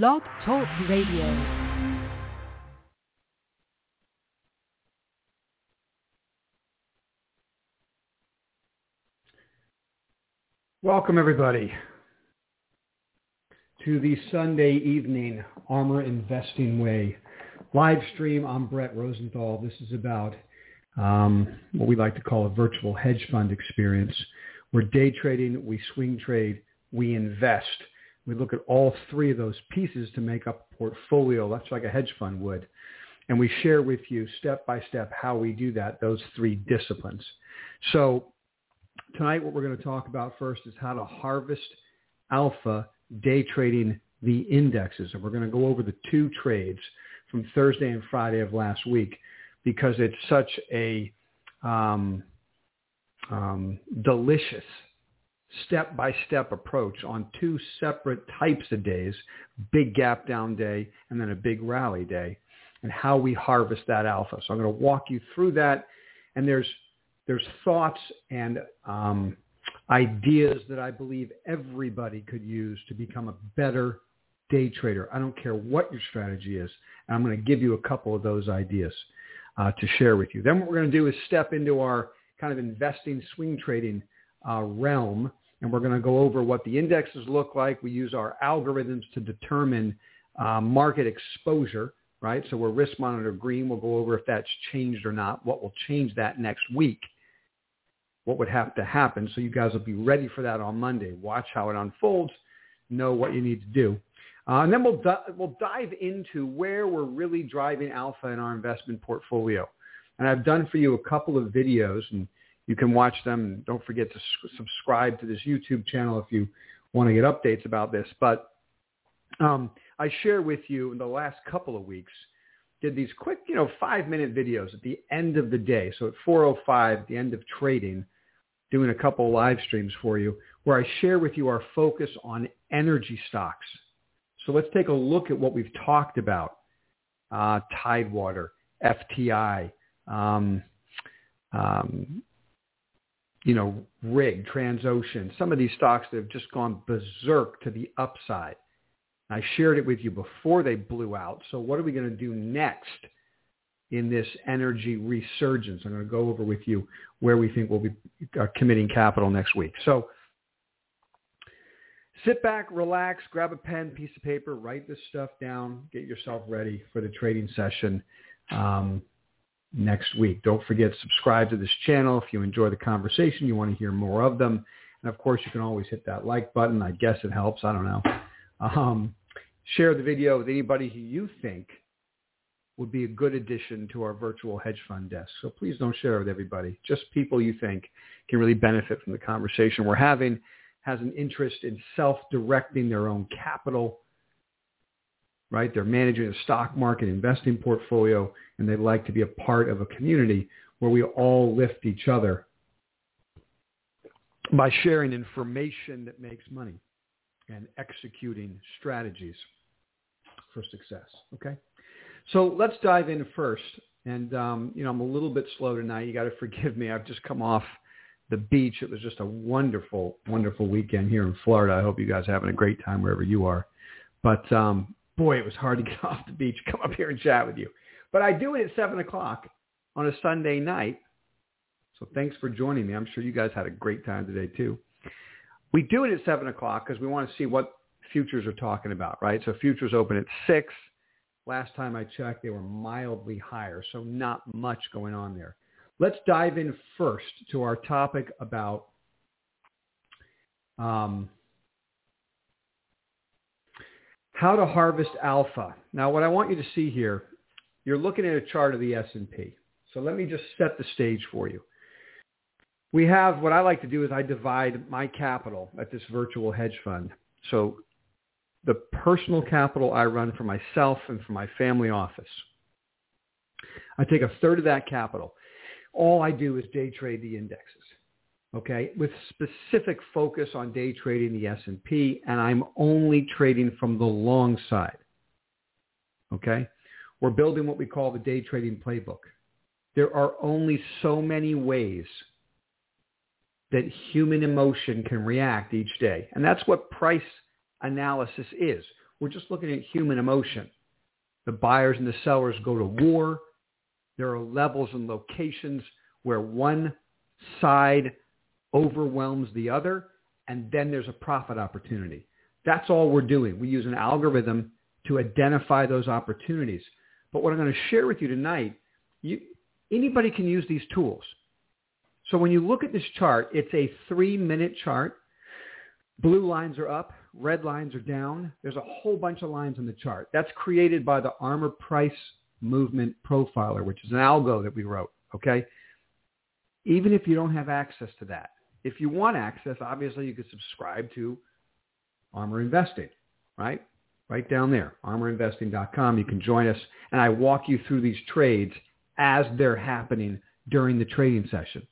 Blog Talk Radio. Welcome, everybody, to the Sunday evening ARMR Investing Way live stream. I'm Brett Rosenthal. This is about um, what we like to call a virtual hedge fund experience. We're day trading, we swing trade, we invest. We look at all three of those pieces to make up a portfolio, That's like a hedge fund would. And we share with you step by step how we do that, those three disciplines. So Tonight, what we're going to talk about first is how to harvest alpha day trading the indexes. And we're going to go over the two trades from Thursday and Friday of last week because it's such a um, um, delicious step-by-step approach on two separate types of days, big gap down day and then a big rally day, and how we harvest that alpha. So I'm going to walk you through that. And there's there's thoughts and um, ideas that I believe everybody could use to become a better day trader. I don't care what your strategy is. And I'm going to give you a couple of those ideas uh, to share with you. Then what we're going to do is step into our kind of investing swing trading uh, realm. And we're going to go over what the indexes look like. We use our algorithms to determine uh, market exposure right? So we're risk monitor green. We'll go over if that's changed or not, what will change that next week, what would have to happen. So you guys will be ready for that on Monday. Watch how it unfolds, know what you need to do. Uh, and then we'll, di- we'll dive into where we're really driving alpha in our investment portfolio. And I've done for you a couple of videos, and you can watch them. Don't forget to subscribe to this YouTube channel if you want to get updates about this. But um, I share with you in the last couple of weeks, did these quick, you know, five-minute videos at the end of the day. So at 4.05, the end of trading, doing a couple live streams for you where I share with you our focus on energy stocks. So let's take a look at what we've talked about. Uh, Tidewater, FTI, um, um, you know, RIG, Transocean, some of these stocks that have just gone berserk to the upside. I shared it with you before they blew out. So what are we going to do next in this energy resurgence? I'm going to go over with you where we think we'll be uh, committing capital next week. So sit back, relax, grab a pen, piece of paper, write this stuff down, get yourself ready for the trading session um, next week. Don't forget, subscribe to this channel if you enjoy the conversation, you want to hear more of them. And of course, you can always hit that like button. I guess it helps. I don't know. Um, share the video with anybody who you think would be a good addition to our virtual hedge fund desk. So please don't share it with everybody. Just people you think can really benefit from the conversation we're having, has an interest in self-directing their own capital, right? They're managing a stock market investing portfolio, and they'd like to be a part of a community where we all lift each other by sharing information that makes money and executing strategies for success. Okay. So let's dive in first. And, um, you know, I'm a little bit slow tonight. You got to forgive me. I've just come off the beach. It was just a wonderful, wonderful weekend here in Florida. I hope you guys are having a great time wherever you are. But, um, boy, it was hard to get off the beach, come up here and chat with you. But I do it at 7 o'clock on a Sunday night. So thanks for joining me. I'm sure you guys had a great time today, too. We do it at 7 o'clock because we want to see what futures are talking about, right? So futures open at 6. Last time I checked, they were mildly higher, so not much going on there. Let's dive in first to our topic about um, how to harvest alpha. Now, what I want you to see here, you're looking at a chart of the S&P. So let me just set the stage for you we have what I like to do is I divide my capital at this virtual hedge fund. So the personal capital I run for myself and for my family office. I take a third of that capital. All I do is day trade the indexes. Okay, with specific focus on day trading the S&P and I'm only trading from the long side. Okay? We're building what we call the day trading playbook. There are only so many ways that human emotion can react each day. And that's what price analysis is. we're just looking at human emotion. The buyers and the sellers go to war. There are levels and locations where one side overwhelms the other, and then there's a profit opportunity. That's all we're doing. We use an algorithm to identify those opportunities. But what I'm going to share with you tonight, you, anybody can use these tools. So when you look at this chart, it's a three-minute chart. Blue lines are up, red lines are down. There's a whole bunch of lines on the chart. That's created by the ARMR Price Movement Profiler, which is an algo that we wrote, okay? Even if you don't have access to that. If you want access, obviously you could subscribe to ARMR Investing, right? Right down there, armorinvesting.com. You can join us, and I walk you through these trades as they're happening during the trading session,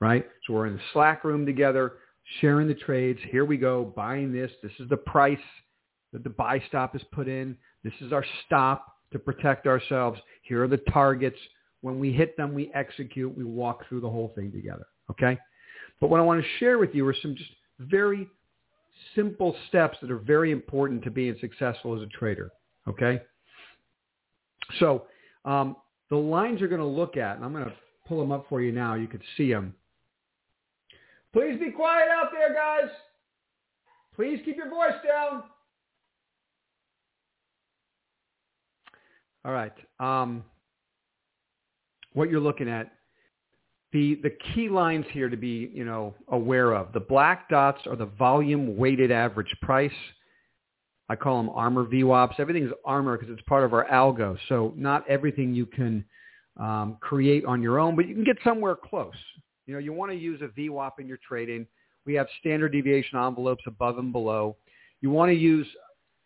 right? So we're in the Slack room together, sharing the trades. Here we go, buying this. This is the price that the buy stop is put in. This is our stop to protect ourselves. Here are the targets. When we hit them, we execute. We walk through the whole thing together, okay? But what I want to share with you are some just very simple steps that are very important to being successful as a trader. Okay. So um, the lines you're going to look at, and I'm going to pull them up for you now. You can see them. Please be quiet out there, guys. Please keep your voice down. All right. Um, what you're looking at the, the key lines here to be, you know, aware of. The black dots are the volume weighted average price. I call them ARMR VWAPs. Everything's armor because it's part of our algo. So not everything you can um, create on your own, but you can get somewhere close. You know, you want to use a VWAP in your trading. We have standard deviation envelopes above and below. You want to use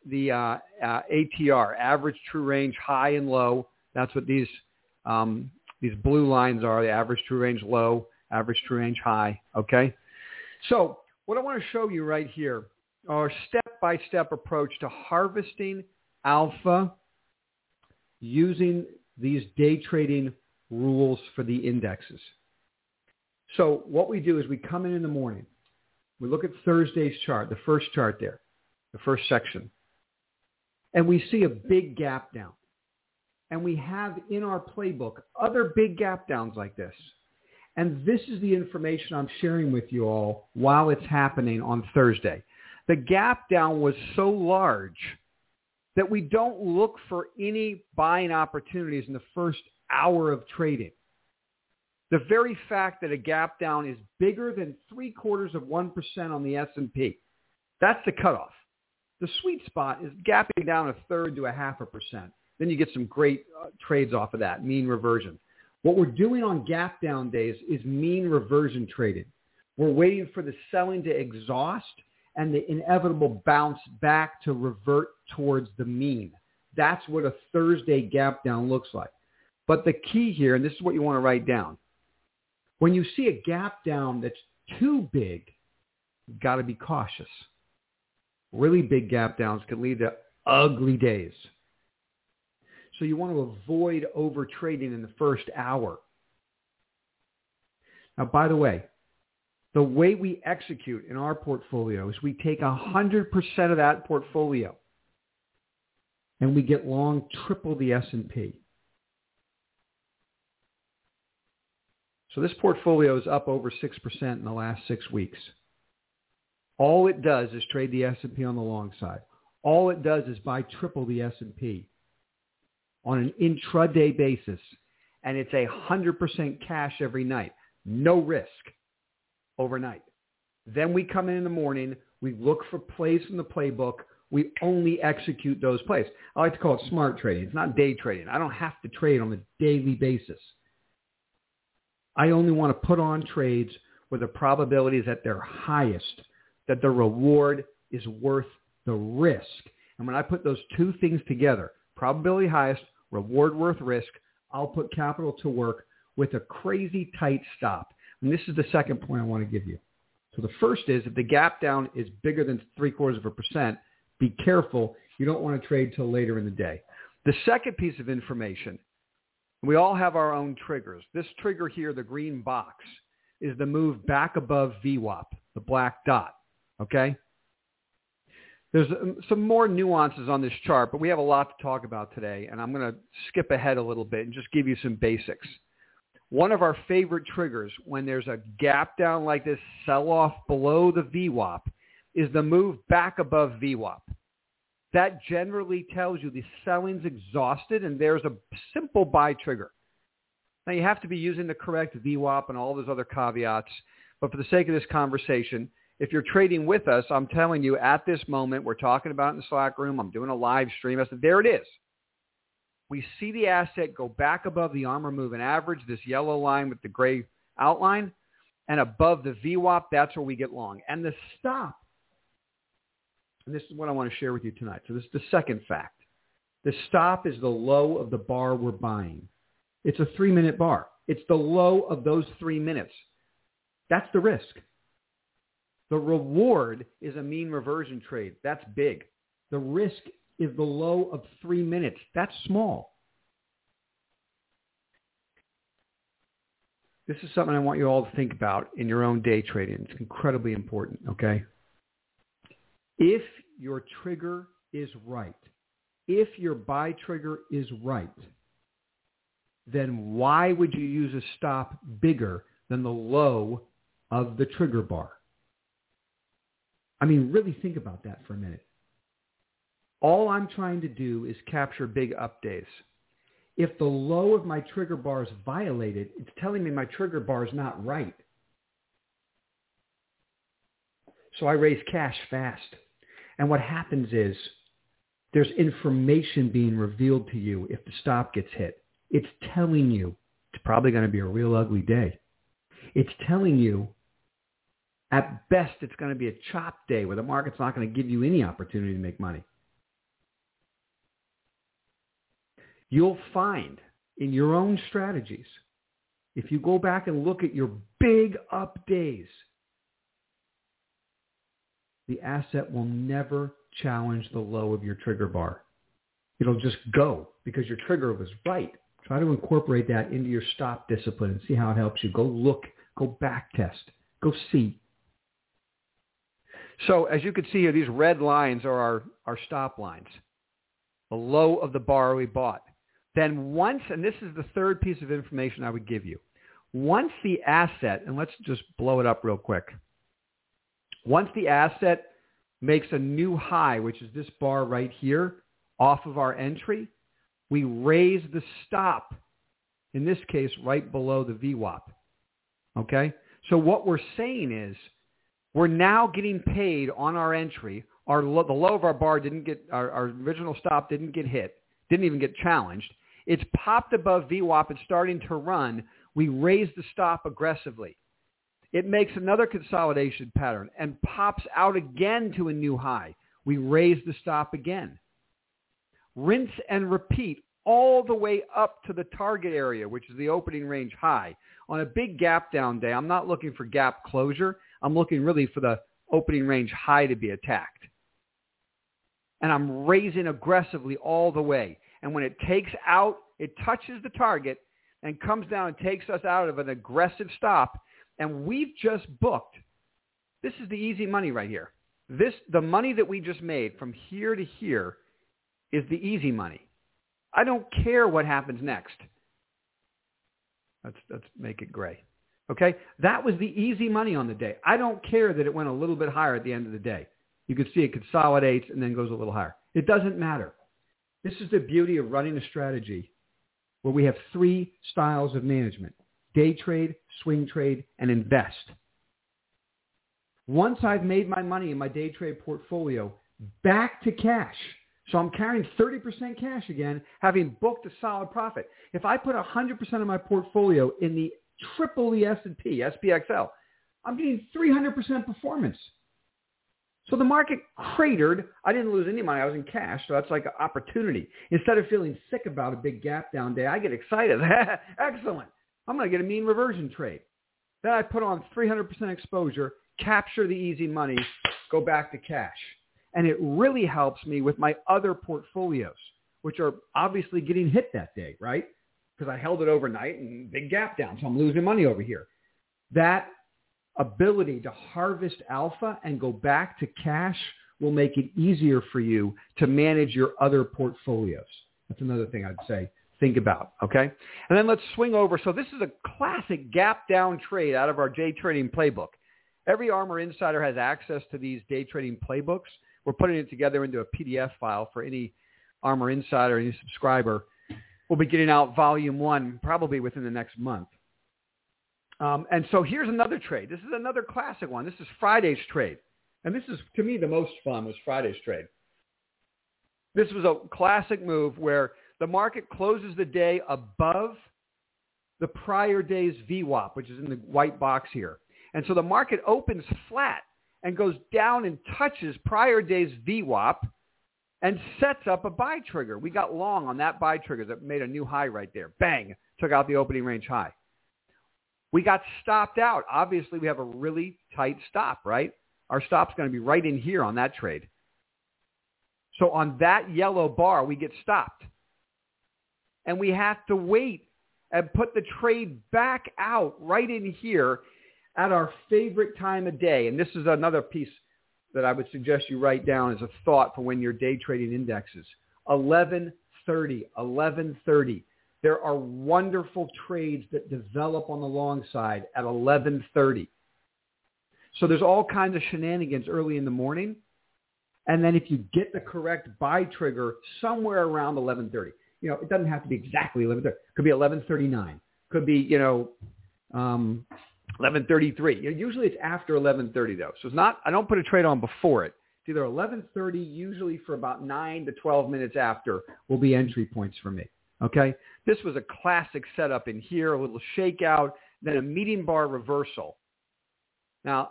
the uh, uh, ATR, average true range, high and low. That's what these um, these blue lines are the average true range low, average true range high. Okay. So what I want to show you right here are step-by-step approach to harvesting alpha using these day trading rules for the indexes. So what we do is we come in in the morning. We look at Thursday's chart, the first chart there, the first section. And we see a big gap down and we have in our playbook other big gap downs like this. And this is the information I'm sharing with you all while it's happening on Thursday. The gap down was so large that we don't look for any buying opportunities in the first hour of trading. The very fact that a gap down is bigger than three quarters of 1% on the S&P, that's the cutoff. The sweet spot is gapping down a third to a half a percent. Then you get some great uh, trades off of that, mean reversion. What we're doing on gap down days is mean reversion trading. We're waiting for the selling to exhaust and the inevitable bounce back to revert towards the mean. That's what a Thursday gap down looks like. But the key here, and this is what you want to write down, when you see a gap down that's too big, you've got to be cautious. Really big gap downs can lead to ugly days. So you want to avoid over trading in the first hour. Now, by the way, the way we execute in our portfolio is we take 100% of that portfolio and we get long triple the S&P. So this portfolio is up over 6% in the last six weeks. All it does is trade the S&P on the long side. All it does is buy triple the S&P on an intraday basis, and it's a 100% cash every night. No risk overnight. Then we come in in the morning. We look for plays from the playbook. We only execute those plays. I like to call it smart trading. It's not day trading. I don't have to trade on a daily basis. I only want to put on trades where the probability is at their highest, that the reward is worth the risk. And when I put those two things together, probability highest, reward worth risk. I'll put capital to work with a crazy tight stop. And this is the second point I want to give you. So the first is if the gap down is bigger than three quarters of a percent, be careful. You don't want to trade till later in the day. The second piece of information, we all have our own triggers. This trigger here, the green box, is the move back above VWAP, the black dot. Okay? There's um, some more nuances on this chart, but we have a lot to talk about today, and I'm going to skip ahead a little bit and just give you some basics. One of our favorite triggers when there's a gap down like this, sell off below the VWAP, is the move back above VWAP. That generally tells you the selling's exhausted and there's a simple buy trigger. Now you have to be using the correct VWAP and all those other caveats, but for the sake of this conversation, if you're trading with us, I'm telling you at this moment, we're talking about in the Slack room, I'm doing a live stream. I said, there it is. We see the asset go back above the ARMR moving average, this yellow line with the gray outline, and above the VWAP, that's where we get long. And the stop, and this is what I want to share with you tonight. So this is the second fact. The stop is the low of the bar we're buying. It's a three-minute bar. It's the low of those three minutes. That's the risk. The reward is a mean reversion trade. That's big. The risk is the low of three minutes. That's small. This is something I want you all to think about in your own day trading. It's incredibly important, okay? If your trigger is right, if your buy trigger is right, then why would you use a stop bigger than the low of the trigger bar? I mean, really think about that for a minute. All I'm trying to do is capture big up days. If the low of my trigger bar is violated, it's telling me my trigger bar is not right. So I raise cash fast. And what happens is there's information being revealed to you if the stop gets hit. It's telling you it's probably going to be a real ugly day. It's telling you at best, it's going to be a chop day where the market's not going to give you any opportunity to make money. You'll find in your own strategies, if you go back and look at your big up days, the asset will never challenge the low of your trigger bar. It'll just go because your trigger was right. Try to incorporate that into your stop discipline and see how it helps you. Go look, go back test, go see. So as you can see here, these red lines are our, our stop lines, the low of the bar we bought. Then once, and this is the third piece of information I would give you, once the asset, and let's just blow it up real quick. Once the asset makes a new high, which is this bar right here, off of our entry, we raise the stop, in this case, right below the VWAP. Okay? So what we're saying is we're now getting paid on our entry. Our the low of our bar didn't get our, our original stop didn't get hit, didn't even get challenged. It's popped above VWAP. It's starting to run. We raise the stop aggressively. It makes another consolidation pattern and pops out again to a new high. We raise the stop again. Rinse and repeat all the way up to the target area, which is the opening range high. On a big gap down day, I'm not looking for gap closure. I'm looking really for the opening range high to be attacked. And I'm raising aggressively all the way. And when it takes out, it touches the target and comes down and takes us out of an aggressive stop. And we've just booked. This is the easy money right here. This, the money that we just made from here to here is the easy money. I don't care what happens next. Let's, let's make it gray. Okay? That was the easy money on the day. I don't care that it went a little bit higher at the end of the day. You can see it consolidates and then goes a little higher. It doesn't matter. This is the beauty of running a strategy where we have three styles of management. Day trade, swing trade, and invest. Once I've made my money in my day trade portfolio back to cash, so I'm carrying 30% cash again, having booked a solid profit. If I put 100% of my portfolio in the triple the S&P, SPXL. I'm getting 300% performance. So the market cratered. I didn't lose any money. I was in cash, so that's like an opportunity. Instead of feeling sick about a big gap down day, I get excited. Excellent. I'm going to get a mean reversion trade. Then I put on 300% exposure, capture the easy money, go back to cash. And it really helps me with my other portfolios, which are obviously getting hit that day, right? Because I held it overnight and big gap down. So I'm losing money over here. That ability to harvest alpha and go back to cash will make it easier for you to manage your other portfolios. That's another thing I'd say think about, okay? And then let's swing over. So this is a classic gap down trade out of our day trading playbook. Every ARMR insider has access to these day trading playbooks. We're putting it together into a PDF file for any ARMR insider, any subscriber. We'll be getting out volume one probably within the next month. Um, and so here's another trade. This is another classic one. This is Friday's trade. And this is, to me, the most fun was Friday's trade. This was a classic move where the market closes the day above the prior day's VWAP, which is in the white box here. And so the market opens flat and goes down and touches prior day's VWAP and sets up a buy trigger. We got long on that buy trigger that made a new high right there. Bang, took out the opening range high. We got stopped out. Obviously, we have a really tight stop, right? Our stop's going to be right in here on that trade. So on that yellow bar, we get stopped. And we have to wait and put the trade back out right in here at our favorite time of day. And this is another piece that I would suggest you write down as a thought for when you're day trading indexes. 1130, 1130. There are wonderful trades that develop on the long side at 1130. So there's all kinds of shenanigans early in the morning. And then if you get the correct buy trigger somewhere around 1130, you know, it doesn't have to be exactly 1130. It could be 1139. Could be, you know, um, 1133. Usually it's after 1130 though. So it's not, I don't put a trade on before it. It's either 1130, usually for about 9 to 12 minutes after will be entry points for me. Okay? This was a classic setup in here, a little shakeout, then a median bar reversal. Now,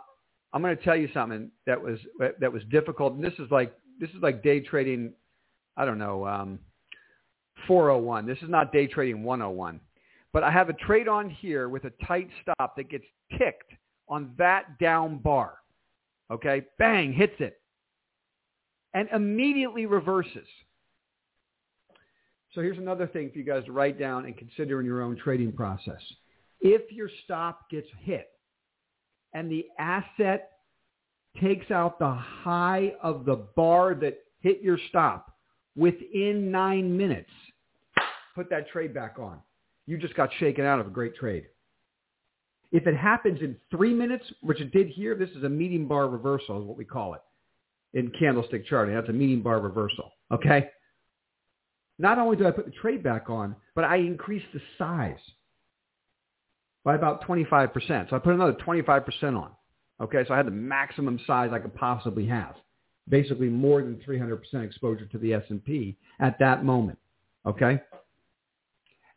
I'm going to tell you something that was that was difficult. And this is like this is like day trading. I don't know, um, 401. This is not day trading 101. But I have a trade on here with a tight stop that gets ticked on that down bar. Okay, bang, hits it, and immediately reverses. So here's another thing for you guys to write down and consider in your own trading process. If your stop gets hit, and the asset takes out the high of the bar that hit your stop within nine minutes, put that trade back on. You just got shaken out of a great trade. If it happens in three minutes, which it did here, this is a median bar reversal is what we call it in candlestick charting. That's a median bar reversal. Okay? Not only do I put the trade back on, but I increase the size by about 25%. So I put another 25% on. Okay, so I had the maximum size I could possibly have. Basically more than 300% exposure to the S&P at that moment. Okay?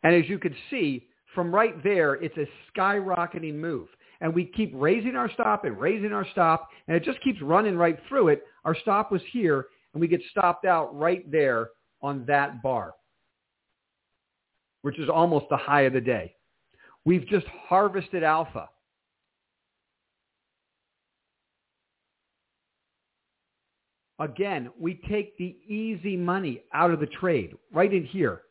And as you can see, from right there, it's a skyrocketing move. And we keep raising our stop and raising our stop, and it just keeps running right through it. Our stop was here, and we get stopped out right there on that bar, which is almost the high of the day. We've just harvested alpha. Again, we take the easy money out of the trade right in here.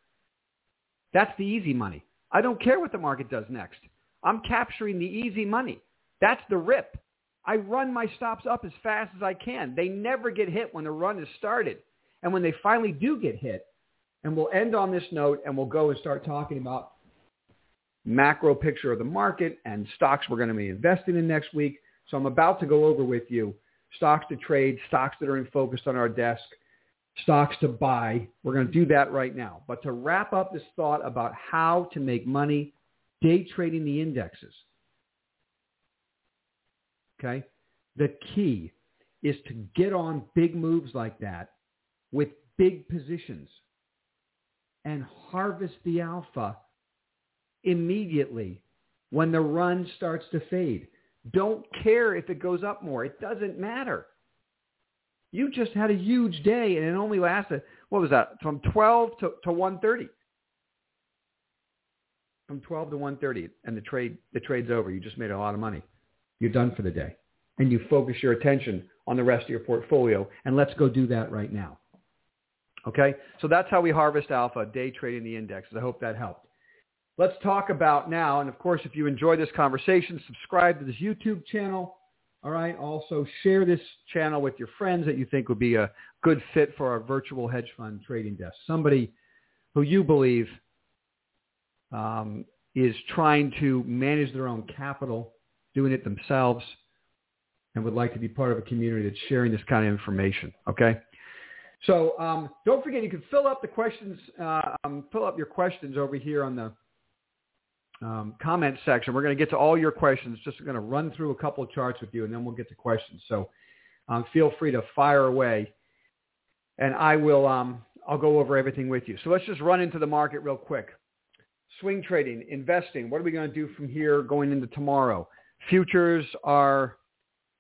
That's the easy money. I don't care what the market does next. I'm capturing the easy money. That's the rip. I run my stops up as fast as I can. They never get hit when the run is started. And when they finally do get hit, and we'll end on this note and we'll go and start talking about macro picture of the market and stocks we're going to be investing in next week. So I'm about to go over with you stocks to trade, stocks that are in focus on our desk, stocks to buy. We're going to do that right now. But to wrap up this thought about how to make money day trading the indexes, okay, the key is to get on big moves like that with big positions and harvest the alpha immediately when the run starts to fade. Don't care if it goes up more. It doesn't matter. You just had a huge day and it only lasted, what was that, from 12 to, to 130. From 12 to 130 and the trade the trade's over. You just made a lot of money. You're done for the day. And you focus your attention on the rest of your portfolio. And let's go do that right now. Okay? So that's how we harvest alpha, day trading the indexes. I hope that helped. Let's talk about now, and of course, if you enjoy this conversation, subscribe to this YouTube channel. All right. Also, share this channel with your friends that you think would be a good fit for our virtual hedge fund trading desk. Somebody who you believe um, is trying to manage their own capital, doing it themselves, and would like to be part of a community that's sharing this kind of information. Okay. So um, don't forget, you can fill up the questions, uh, um, fill up your questions over here on the um, comment section. We're going to get to all your questions. Just going to run through a couple of charts with you, and then we'll get to questions. So um, feel free to fire away, and I will. Um, I'll go over everything with you. So let's just run into the market real quick. Swing trading, investing. What are we going to do from here going into tomorrow? Futures are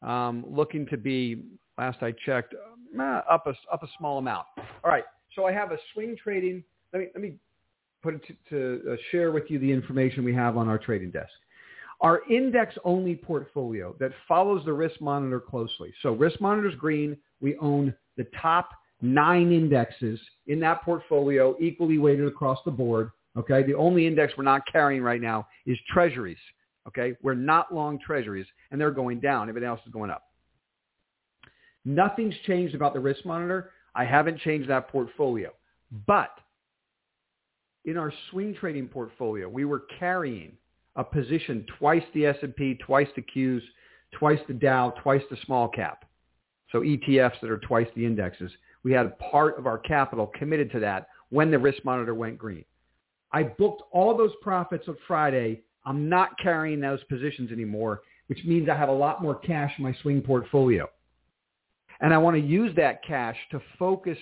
um, looking to be, last I checked, uh, up a up a small amount. All right. So I have a swing trading. Let me let me put it to, to uh, share with you the information we have on our trading desk. Our index-only portfolio that follows the risk monitor closely. So risk monitor's green. We own the top nine indexes in that portfolio, equally weighted across the board. Okay. The only index we're not carrying right now is treasuries. Okay. We're not long treasuries and they're going down. Everything else is going up. Nothing's changed about the risk monitor. I haven't changed that portfolio. But in our swing trading portfolio, we were carrying a position twice the S&P, twice the Qs, twice the Dow, twice the small cap. So ETFs that are twice the indexes. We had part of our capital committed to that when the risk monitor went green. I booked all those profits on Friday. I'm not carrying those positions anymore, which means I have a lot more cash in my swing portfolio. And I want to use that cash to focus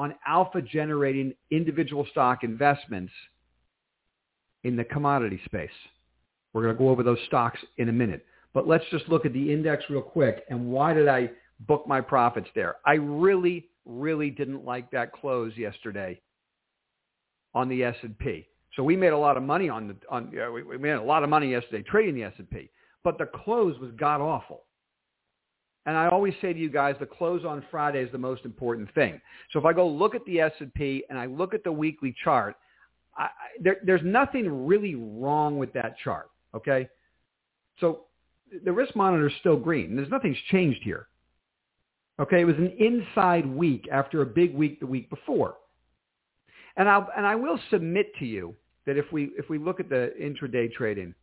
on alpha generating individual stock investments in the commodity space. We're going to go over those stocks in a minute. But let's just look at the index real quick. And why did I book my profits there? I really, really didn't like that close yesterday on the S&P. So we made a lot of money on the on uh, we, we made a lot of money yesterday trading the S&P, but the close was god awful. And I always say to you guys, the close on Friday is the most important thing. So if I go look at the S&P and I look at the weekly chart, I, there, there's nothing really wrong with that chart. Okay, so the risk monitor is still green. There's nothing's changed here. Okay, it was an inside week after a big week the week before. And I'll and I will submit to you that if we if we look at the intraday trading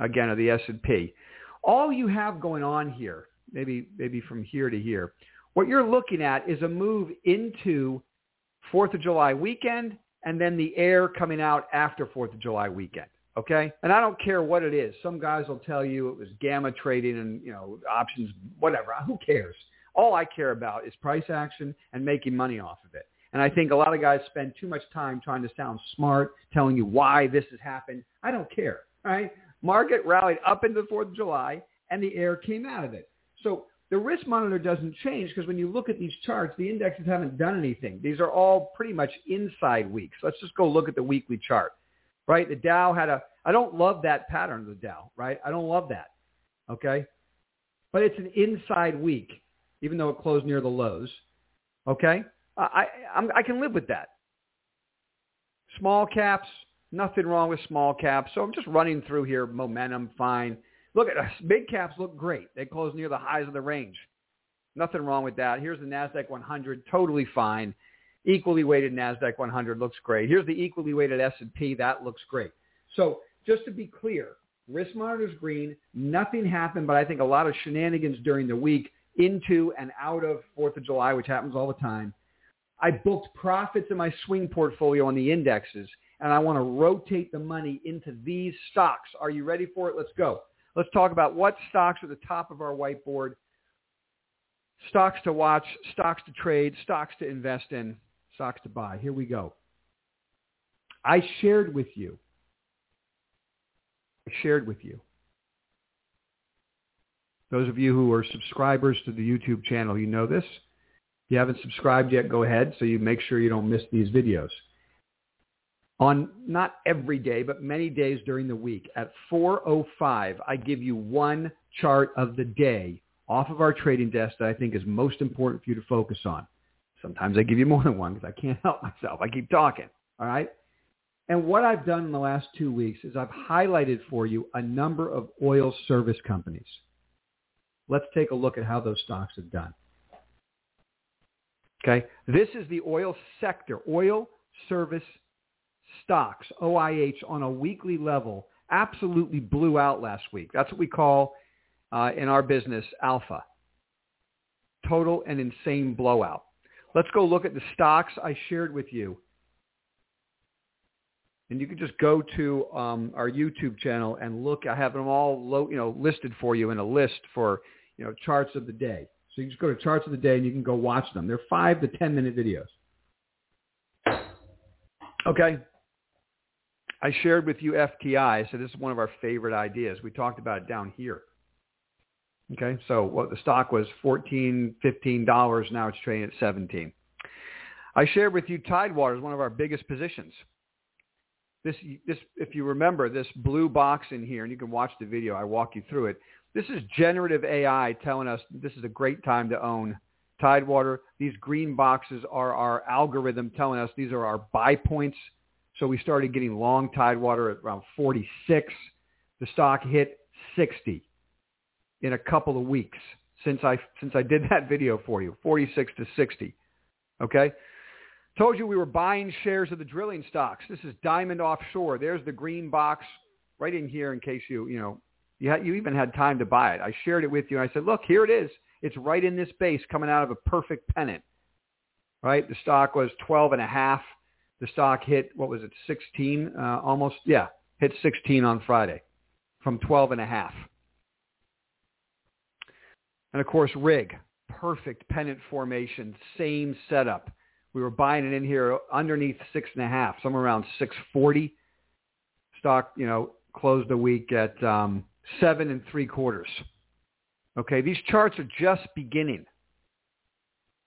again of the S&P, all you have going on here maybe maybe from here to here. What you're looking at is a move into Fourth of July weekend and then the air coming out after Fourth of July weekend. Okay, and I don't care what it is. Some guys will tell you it was gamma trading and you know options, whatever. Who cares? All I care about is price action and making money off of it. And I think a lot of guys spend too much time trying to sound smart, telling you why this has happened. I don't care. All right, market rallied up into the Fourth of July, and the air came out of it. So the risk monitor doesn't change because when you look at these charts, the indexes haven't done anything. These are all pretty much inside weeks. Let's just go look at the weekly chart, right? The Dow had a, I don't love that pattern of the Dow, right? I don't love that, okay? But it's an inside week, even though it closed near the lows, okay? I, I, I can live with that. Small caps, nothing wrong with small caps. So I'm just running through here, momentum, fine. Look at us. Big caps look great. They close near the highs of the range. Nothing wrong with that. Here's the NASDAQ 100, totally fine. Equally weighted NASDAQ 100 looks great. Here's the equally weighted S&P. That looks great. So just to be clear, risk monitor's green. Nothing happened, but I think a lot of shenanigans during the week into and out of 4th of July, which happens all the time. I booked profits in my swing portfolio on the indexes, and I want to rotate the money into these stocks. Are you ready for it? Let's go. Let's talk about what stocks are the top of our whiteboard, stocks to watch, stocks to trade, stocks to invest in, stocks to buy. Here we go. I shared with you, I shared with you, those of you who are subscribers to the YouTube channel, you know this. If you haven't subscribed yet, go ahead so you make sure you don't miss these videos on not every day, but many days during the week at 4.05, I give you one chart of the day off of our trading desk that I think is most important for you to focus on. Sometimes I give you more than one because I can't help myself. I keep talking. All right. And what I've done in the last two weeks is I've highlighted for you a number of oil service companies. Let's take a look at how those stocks have done. Okay, this is the oil sector, oil service stocks, OIH, on a weekly level, absolutely blew out last week. That's what we call uh, in our business alpha. Total and insane blowout. Let's go look at the stocks I shared with you. And you can just go to um, our YouTube channel and look. I have them all, low, you know, listed for you in a list for, you know, charts of the day. So you just go to charts of the day and you can go watch them. They're five to ten minute videos. Okay. I shared with you FTI. So this is one of our favorite ideas. We talked about it down here. Okay, so what the stock was 14 $15. Now it's trading at 17 I shared with you Tidewater is one of our biggest positions. This, this, if you remember, this blue box in here, and you can watch the video. I walk you through it. This is generative AI telling us this is a great time to own Tidewater. These green boxes are our algorithm telling us these are our buy points. So we started getting long Tidewater at around 46. The stock hit 60 in a couple of weeks since I since I did that video for you, 46 to 60. Okay? Told you we were buying shares of the drilling stocks. This is Diamond Offshore. There's the green box right in here in case you, you know, you, had, you even had time to buy it. I shared it with you. And I said, look, here it is. It's right in this base coming out of a perfect pennant. Right? The stock was 12 and a half. The stock hit, what was it, 16 uh, almost? Yeah, hit 16 on Friday from 12 and a half. And of course, rig, perfect pennant formation, same setup. We were buying it in here underneath six and a half, somewhere around 640. Stock, you know, closed the week at um, seven and three quarters. Okay, these charts are just beginning.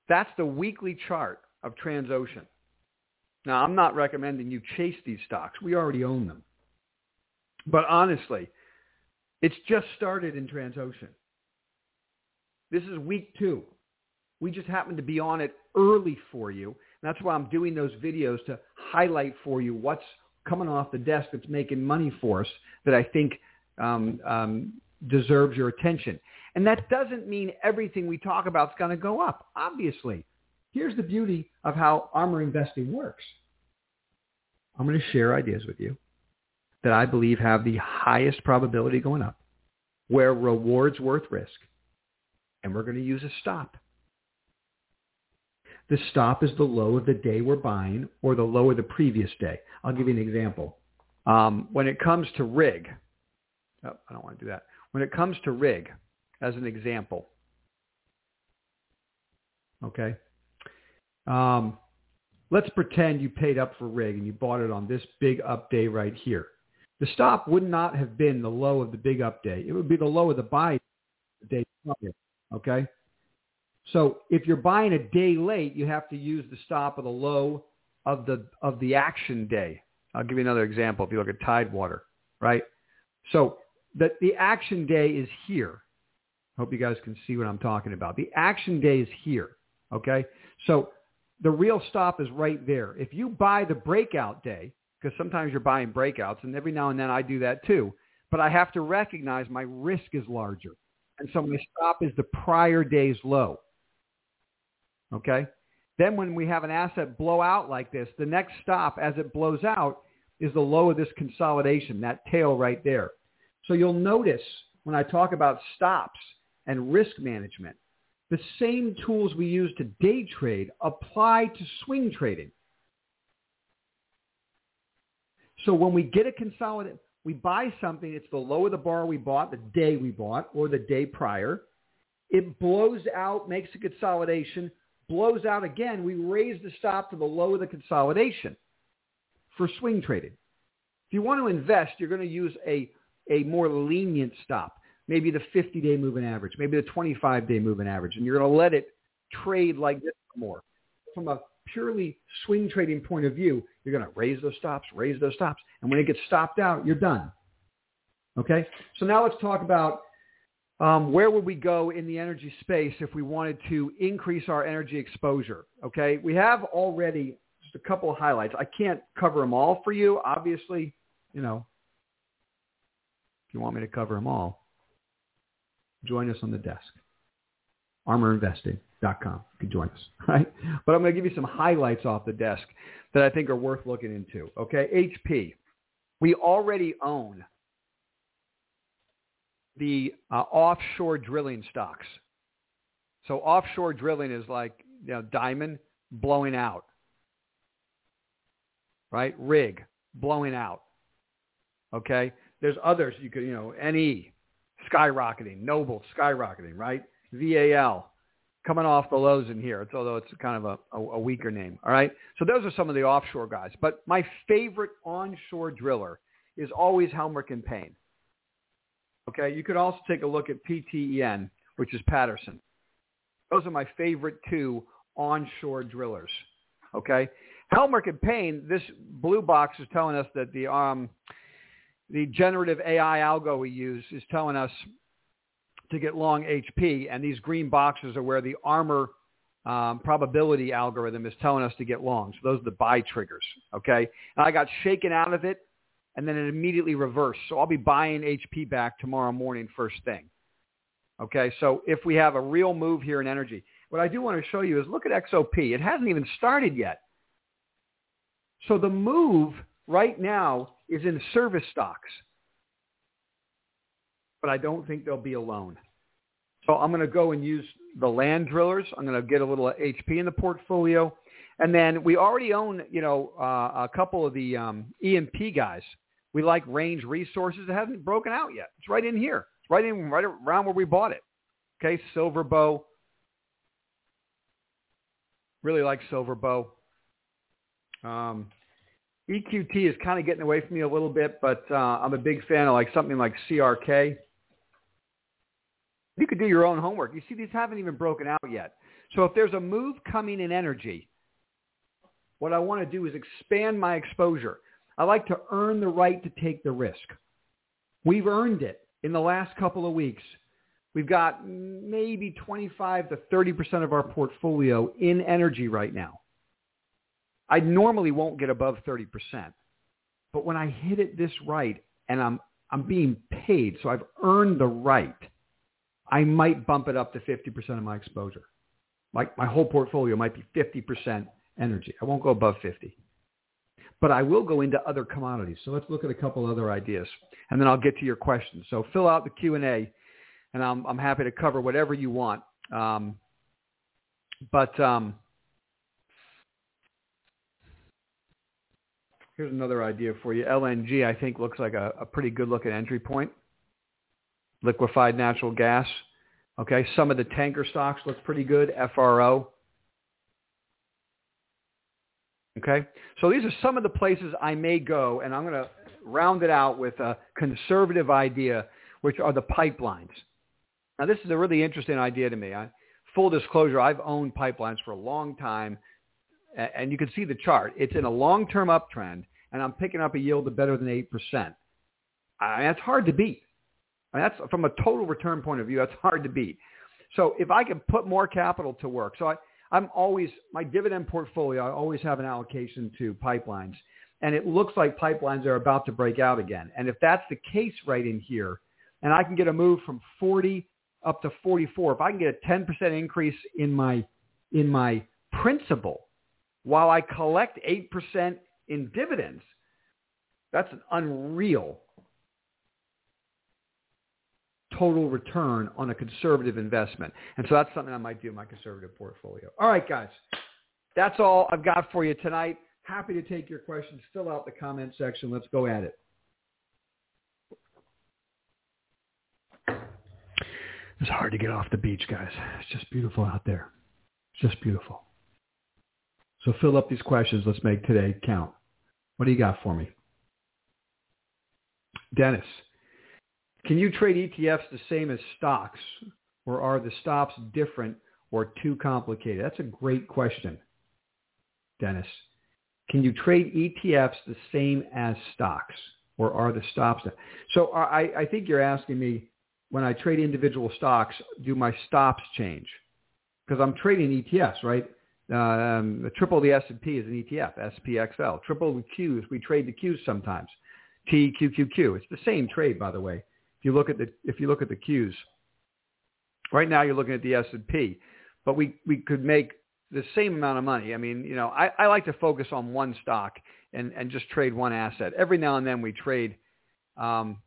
That's the weekly chart of Transocean. Now, I'm not recommending you chase these stocks. We already own them. But honestly, it's just started in Transocean. This is week two. We just happen to be on it early for you. That's why I'm doing those videos to highlight for you what's coming off the desk that's making money for us that I think um, um, deserves your attention. And that doesn't mean everything we talk about is going to go up, obviously. Here's the beauty of how ARMR Investing works. I'm going to share ideas with you that I believe have the highest probability going up, where rewards worth risk, and we're going to use a stop. The stop is the low of the day we're buying or the low of the previous day. I'll give you an example. Um, when it comes to rig, oh, I don't want to do that. When it comes to rig, as an example, okay, um, let's pretend you paid up for rig and you bought it on this big up day right here. The stop would not have been the low of the big up day. It would be the low of the buy day. Okay? So if you're buying a day late, you have to use the stop of the low of the of the action day. I'll give you another example. If you look at Tidewater, right? So the, the action day is here. Hope you guys can see what I'm talking about. The action day is here. Okay? So the real stop is right there. If you buy the breakout day, because sometimes you're buying breakouts, and every now and then I do that too, but I have to recognize my risk is larger. And so my stop is the prior day's low. Okay? Then when we have an asset blow out like this, the next stop as it blows out is the low of this consolidation, that tail right there. So you'll notice when I talk about stops and risk management, the same tools we use to day trade apply to swing trading. So when we get a consolidate, we buy something, it's the low of the bar we bought the day we bought or the day prior. It blows out, makes a consolidation, blows out again. We raise the stop to the low of the consolidation for swing trading. If you want to invest, you're going to use a, a more lenient stop, maybe the 50-day moving average, maybe the 25-day moving average, and you're going to let it trade like this more. From a purely swing trading point of view, you're going to raise those stops, raise those stops. And when it gets stopped out, you're done. Okay? So now let's talk about um, where would we go in the energy space if we wanted to increase our energy exposure? Okay? We have already just a couple of highlights. I can't cover them all for you. Obviously, you know, if you want me to cover them all. Join us on the desk. ArmorInvesting.com. You can join us, right? But I'm going to give you some highlights off the desk that I think are worth looking into. Okay, HP. We already own the uh, offshore drilling stocks. So offshore drilling is like you know, diamond blowing out, right? Rig blowing out. Okay, there's others you could you know NE skyrocketing, Noble skyrocketing, right? VAL coming off the lows in here, although it's kind of a, a, a weaker name. All right, so those are some of the offshore guys. But my favorite onshore driller is always Helmerich and Payne. Okay, you could also take a look at PTEN, which is Patterson. Those are my favorite two onshore drillers. Okay, Helmerich and Payne. This blue box is telling us that the um, the generative AI algo we use is telling us to get long HP, and these green boxes are where the ARMR um, probability algorithm is telling us to get long. So those are the buy triggers. Okay, and I got shaken out of it, and then it immediately reversed. So I'll be buying HP back tomorrow morning first thing. Okay, so if we have a real move here in energy, what I do want to show you is look at XOP. It hasn't even started yet. So the move right now is in service stocks. But I don't think they'll be alone. So I'm going to go and use the land drillers. I'm going to get a little HP in the portfolio. And then we already own, you know, uh, a couple of the um, E&P guys. We like Range Resources. It hasn't broken out yet. It's right in here. It's right in right around where we bought it. Okay, Silverbow. Really like Silverbow. Um, EQT is kind of getting away from me a little bit, but uh, I'm a big fan of like something like CRK. You could do your own homework. You see, these haven't even broken out yet. So if there's a move coming in energy, what I want to do is expand my exposure. I like to earn the right to take the risk. We've earned it in the last couple of weeks. We've got maybe 25 to 30% of our portfolio in energy right now. I normally won't get above 30%. But when I hit it this right and I'm, I'm being paid, so I've earned the right, I might bump it up to 50% of my exposure. Like my whole portfolio might be 50% energy. I won't go above 50. But I will go into other commodities. So let's look at a couple other ideas, and then I'll get to your questions. So fill out the Q&A, and I'm, I'm happy to cover whatever you want. Um, but um, Here's another idea for you. LNG, I think, looks like a, a pretty good looking entry point. Liquefied natural gas. Okay, some of the tanker stocks look pretty good. FRO. Okay, so these are some of the places I may go, and I'm going to round it out with a conservative idea, which are the pipelines. Now, this is a really interesting idea to me. I, full disclosure, I've owned pipelines for a long time, and you can see the chart. It's in a long-term uptrend, and I'm picking up a yield of better than 8%. I mean, that's hard to beat. I mean, that's from a total return point of view, that's hard to beat. So if I can put more capital to work, so I, I'm always, my dividend portfolio, I always have an allocation to pipelines. And it looks like pipelines are about to break out again. And if that's the case right in here, and I can get a move from 40 up to 44, if I can get a 10% increase in my, in my principal while I collect 8% in dividends. That's an unreal total return on a conservative investment. And so that's something I might do in my conservative portfolio. All right, guys. That's all I've got for you tonight. Happy to take your questions. Fill out the comment section. Let's go at it. It's hard to get off the beach, guys. It's just beautiful out there. It's just beautiful. So fill up these questions. Let's make today count. What do you got for me? Dennis, can you trade ETFs the same as stocks or are the stops different or too complicated? That's a great question, Dennis. Can you trade ETFs the same as stocks or are the stops? So I, I think you're asking me when I trade individual stocks, do my stops change? Because I'm trading ETFs, right? Um, triple the S&P is an ETF, SPXL. Triple the Qs, we trade the Qs sometimes. TQQQ. It's the same trade, by the way. If you look at the if you look at the Qs, Right now you're looking at the S&P, but we, we could make the same amount of money. I mean, you know, I, I like to focus on one stock and, and just trade one asset. Every now and then we trade um,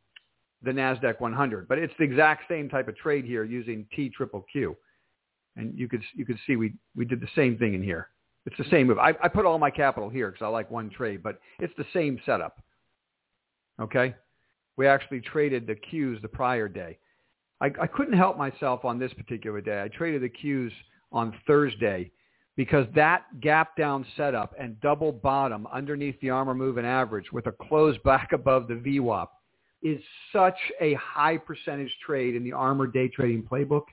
the NASDAQ 100, but it's the exact same type of trade here using T triple Q. And you could, you could see we, we did the same thing in here. It's the same move. I, I put all my capital here because I like one trade, but it's the same setup. Okay? We actually traded the Qs the prior day. I, I couldn't help myself on this particular day. I traded the Qs on Thursday because that gap down setup and double bottom underneath the ARMR moving average with a close back above the VWAP is such a high percentage trade in the ARMR day trading playbook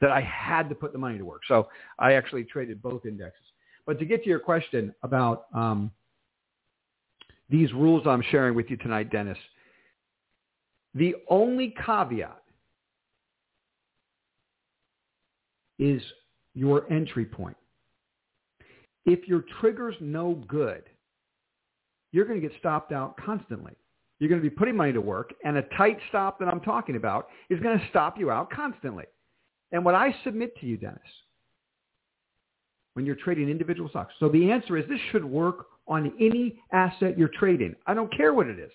that I had to put the money to work. So I actually traded both indexes. But to get to your question about um, these rules I'm sharing with you tonight, Dennis, the only caveat is your entry point. If your trigger's no good, you're going to get stopped out constantly. You're going to be putting money to work, and a tight stop that I'm talking about is going to stop you out constantly. And what I submit to you, Dennis, when you're trading individual stocks. So the answer is this should work on any asset you're trading. I don't care what it is.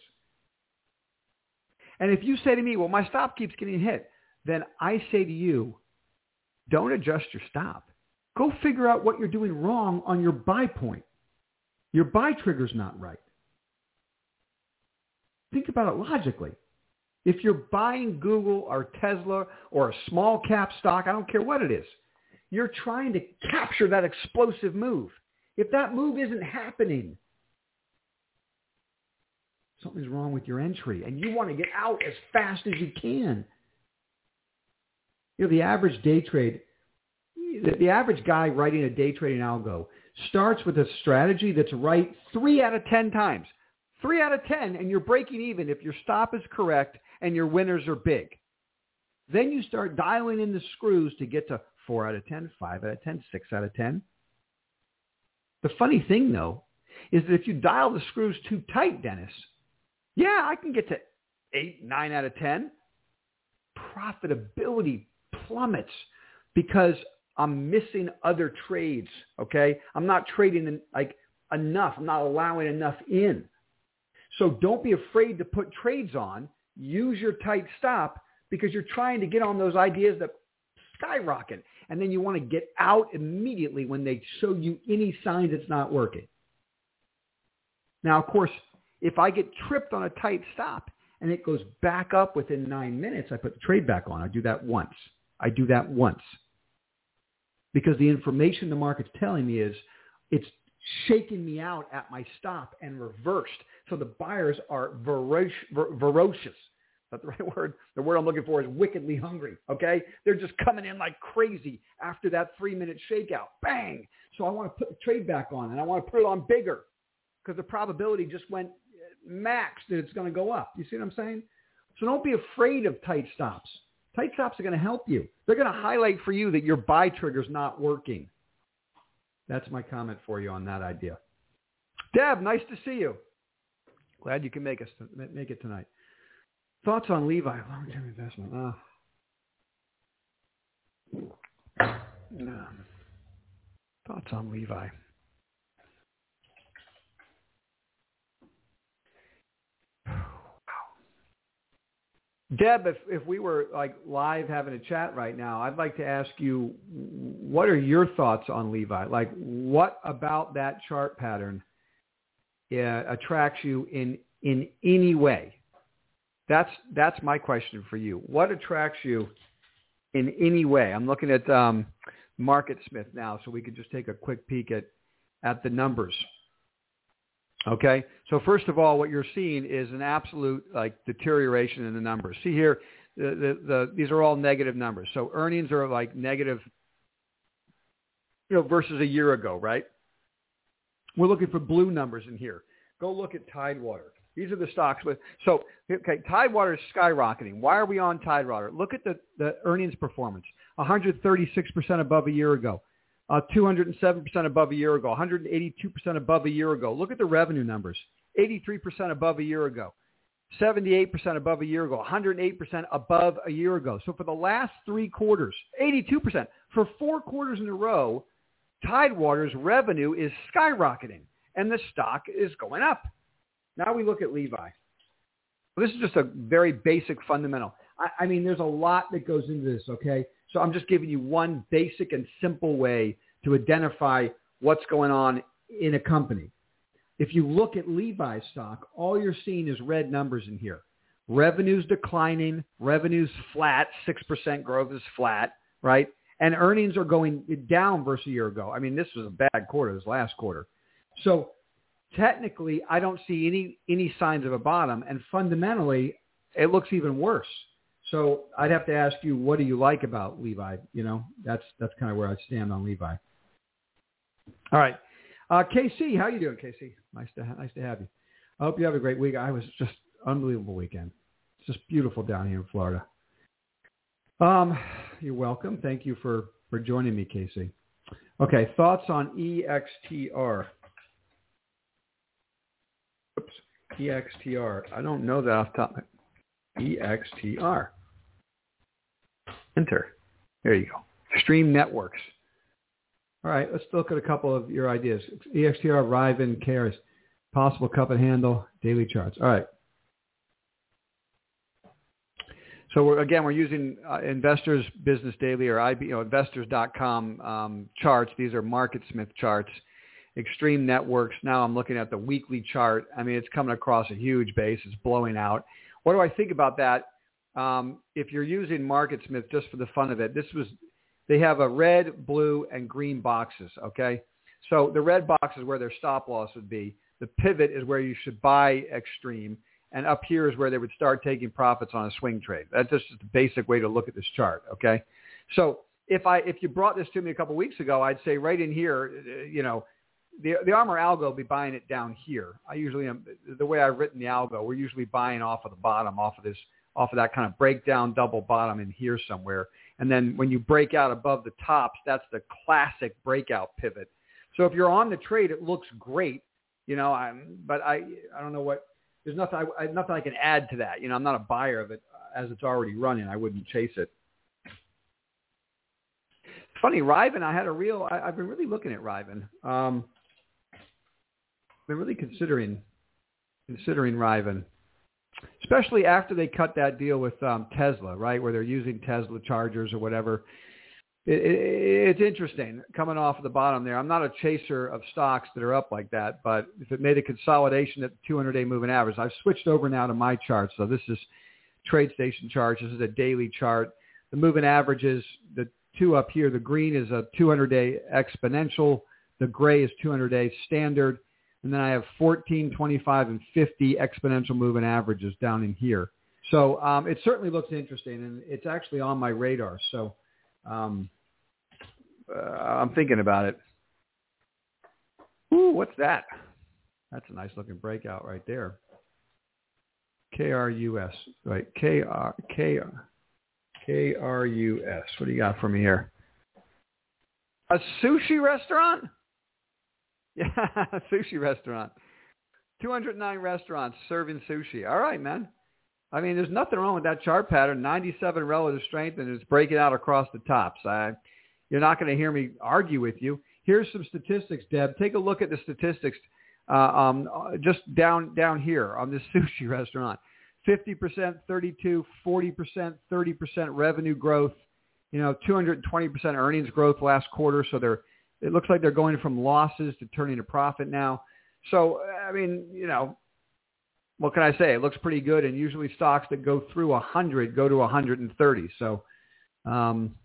And if you say to me, well, my stop keeps getting hit, then I say to you, don't adjust your stop. Go figure out what you're doing wrong on your buy point. Your buy trigger's not right. Think about it logically. If you're buying Google or Tesla or a small cap stock, I don't care what it is, you're trying to capture that explosive move. If that move isn't happening, something's wrong with your entry and you want to get out as fast as you can. You know, the average day trade, the, the average guy writing a day trading algo starts with a strategy that's right three out of 10 times. Three out of 10 and you're breaking even if your stop is correct and your winners are big. Then you start dialing in the screws to get to 4 out of 10, 5 out of 10, 6 out of 10. The funny thing, though, is that if you dial the screws too tight, Dennis, yeah, I can get to 8, 9 out of 10. Profitability plummets because I'm missing other trades, okay? I'm not trading like enough. I'm not allowing enough in. So don't be afraid to put trades on. Use your tight stop because you're trying to get on those ideas that skyrocket and then you want to get out immediately when they show you any signs it's not working. Now, of course, if I get tripped on a tight stop and it goes back up within nine minutes, I put the trade back on. I do that once. I do that once. Because the information the market's telling me is it's shaking me out at my stop and reversed. So the buyers are ferocious not the right word. The word I'm looking for is wickedly hungry. Okay, they're just coming in like crazy after that three minute shakeout. Bang! So I want to put the trade back on, and I want to put it on bigger because the probability just went uh, max that it's going to go up. You see what I'm saying? So don't be afraid of tight stops. Tight stops are going to help you. They're going to highlight for you that your buy trigger's not working. That's my comment for you on that idea. Deb, nice to see you. Glad you can make us make it tonight. Thoughts on Levi, long-term investment. Uh, thoughts on Levi. Deb, if, if we were like live having a chat right now, I'd like to ask you, what are your thoughts on Levi? Like, what about that chart pattern uh, attracts you in in any way? That's that's my question for you. What attracts you in any way? I'm looking at um, Market Smith now, so we could just take a quick peek at at the numbers. Okay, so first of all, what you're seeing is an absolute like deterioration in the numbers. See here, the, the, the these are all negative numbers. So earnings are like negative, you know, versus a year ago, right? We're looking for blue numbers in here. Go look at Tidewater. These are the stocks with so okay. Tidewater is skyrocketing. Why are we on Tidewater? Look at the the earnings performance. 136 percent above a year ago. Uh, 207 percent above a year ago. 182 percent above a year ago. Look at the revenue numbers. 83 percent above a year ago. 78% above a year ago, 108% above a year ago. So for the last three quarters, 82%. For four quarters in a row, Tidewater's revenue is skyrocketing and the stock is going up. Now we look at Levi. This is just a very basic fundamental. I, I mean, there's a lot that goes into this, okay? So I'm just giving you one basic and simple way to identify what's going on in a company. If you look at Levi's stock, all you're seeing is red numbers in here. Revenue's declining, revenue's flat, 6% growth is flat, right? And earnings are going down versus a year ago. I mean, this was a bad quarter, this last quarter. So technically, I don't see any, any signs of a bottom. And fundamentally, it looks even worse. So I'd have to ask you, what do you like about Levi? You know, that's, that's kind of where I stand on Levi. All right. Uh, KC, how you doing, KC? Nice to nice to have you. I hope you have a great week. I was just unbelievable weekend. It's just beautiful down here in Florida. Um, you're welcome. Thank you for for joining me, Casey. Okay, thoughts on EXTR? EXTR. I don't know that off top. EXTR. Enter. There you go. Extreme Networks. All right, let's look at a couple of your ideas. EXTR, Rivian, Cares, possible cup and handle, daily charts. All right. So we're, again, we're using uh, Investors Business Daily or IB, you know, investors.com um, charts. These are MarketSmith charts. Extreme Networks. Now I'm looking at the weekly chart. I mean, it's coming across a huge base. It's blowing out. What do I think about that? Um, if you're using MarketSmith just for the fun of it, this was they have a red, blue, and green boxes, okay? So the red box is where their stop loss would be. The pivot is where you should buy extreme. And up here is where they would start taking profits on a swing trade. That's just the basic way to look at this chart, okay? So if I if you brought this to me a couple weeks ago, I'd say right in here, uh, you know, the the ARMR algo will be buying it down here. I usually am the way I've written the algo. We're usually buying off of the bottom, off of this, off of that kind of breakdown double bottom in here somewhere. And then when you break out above the tops, that's the classic breakout pivot. So if you're on the trade, it looks great, you know. I'm, but I, I don't know what. There's nothing, I, nothing I can add to that. You know, I'm not a buyer of it as it's already running. I wouldn't chase it. Funny, Rivian. I had a real. I, I've been really looking at Rivian. Um, been really considering considering Rivian especially after they cut that deal with um, Tesla, right, where they're using Tesla chargers or whatever. It, it, it's interesting coming off of the bottom there. I'm not a chaser of stocks that are up like that, but if it made a consolidation at the 200-day moving average, I've switched over now to my chart. So this is TradeStation chart. This is a daily chart. The moving averages, the two up here, the green is a 200-day exponential. The gray is 200-day standard and then I have 14, 25, and 50 exponential moving averages down in here. So um, it certainly looks interesting, and it's actually on my radar. So um, uh, I'm thinking about it. Ooh, what's that? That's a nice looking breakout right there. KRUS, right? K R K R K R U S. What do you got for me here? A sushi restaurant? Yeah, sushi restaurant. 209 restaurants serving sushi. All right, man. I mean, there's nothing wrong with that chart pattern. 97 relative strength, and it's breaking out across the tops. I, you're not going to hear me argue with you. Here's some statistics, Deb. Take a look at the statistics uh, um, just down down here on this sushi restaurant. 50%, 32, 40%, 30% revenue growth. You know, 220% earnings growth last quarter. So they're it looks like they're going from losses to turning a profit now. So, I mean, you know, what can I say? It looks pretty good. And usually stocks that go through 100 go to 130. So um,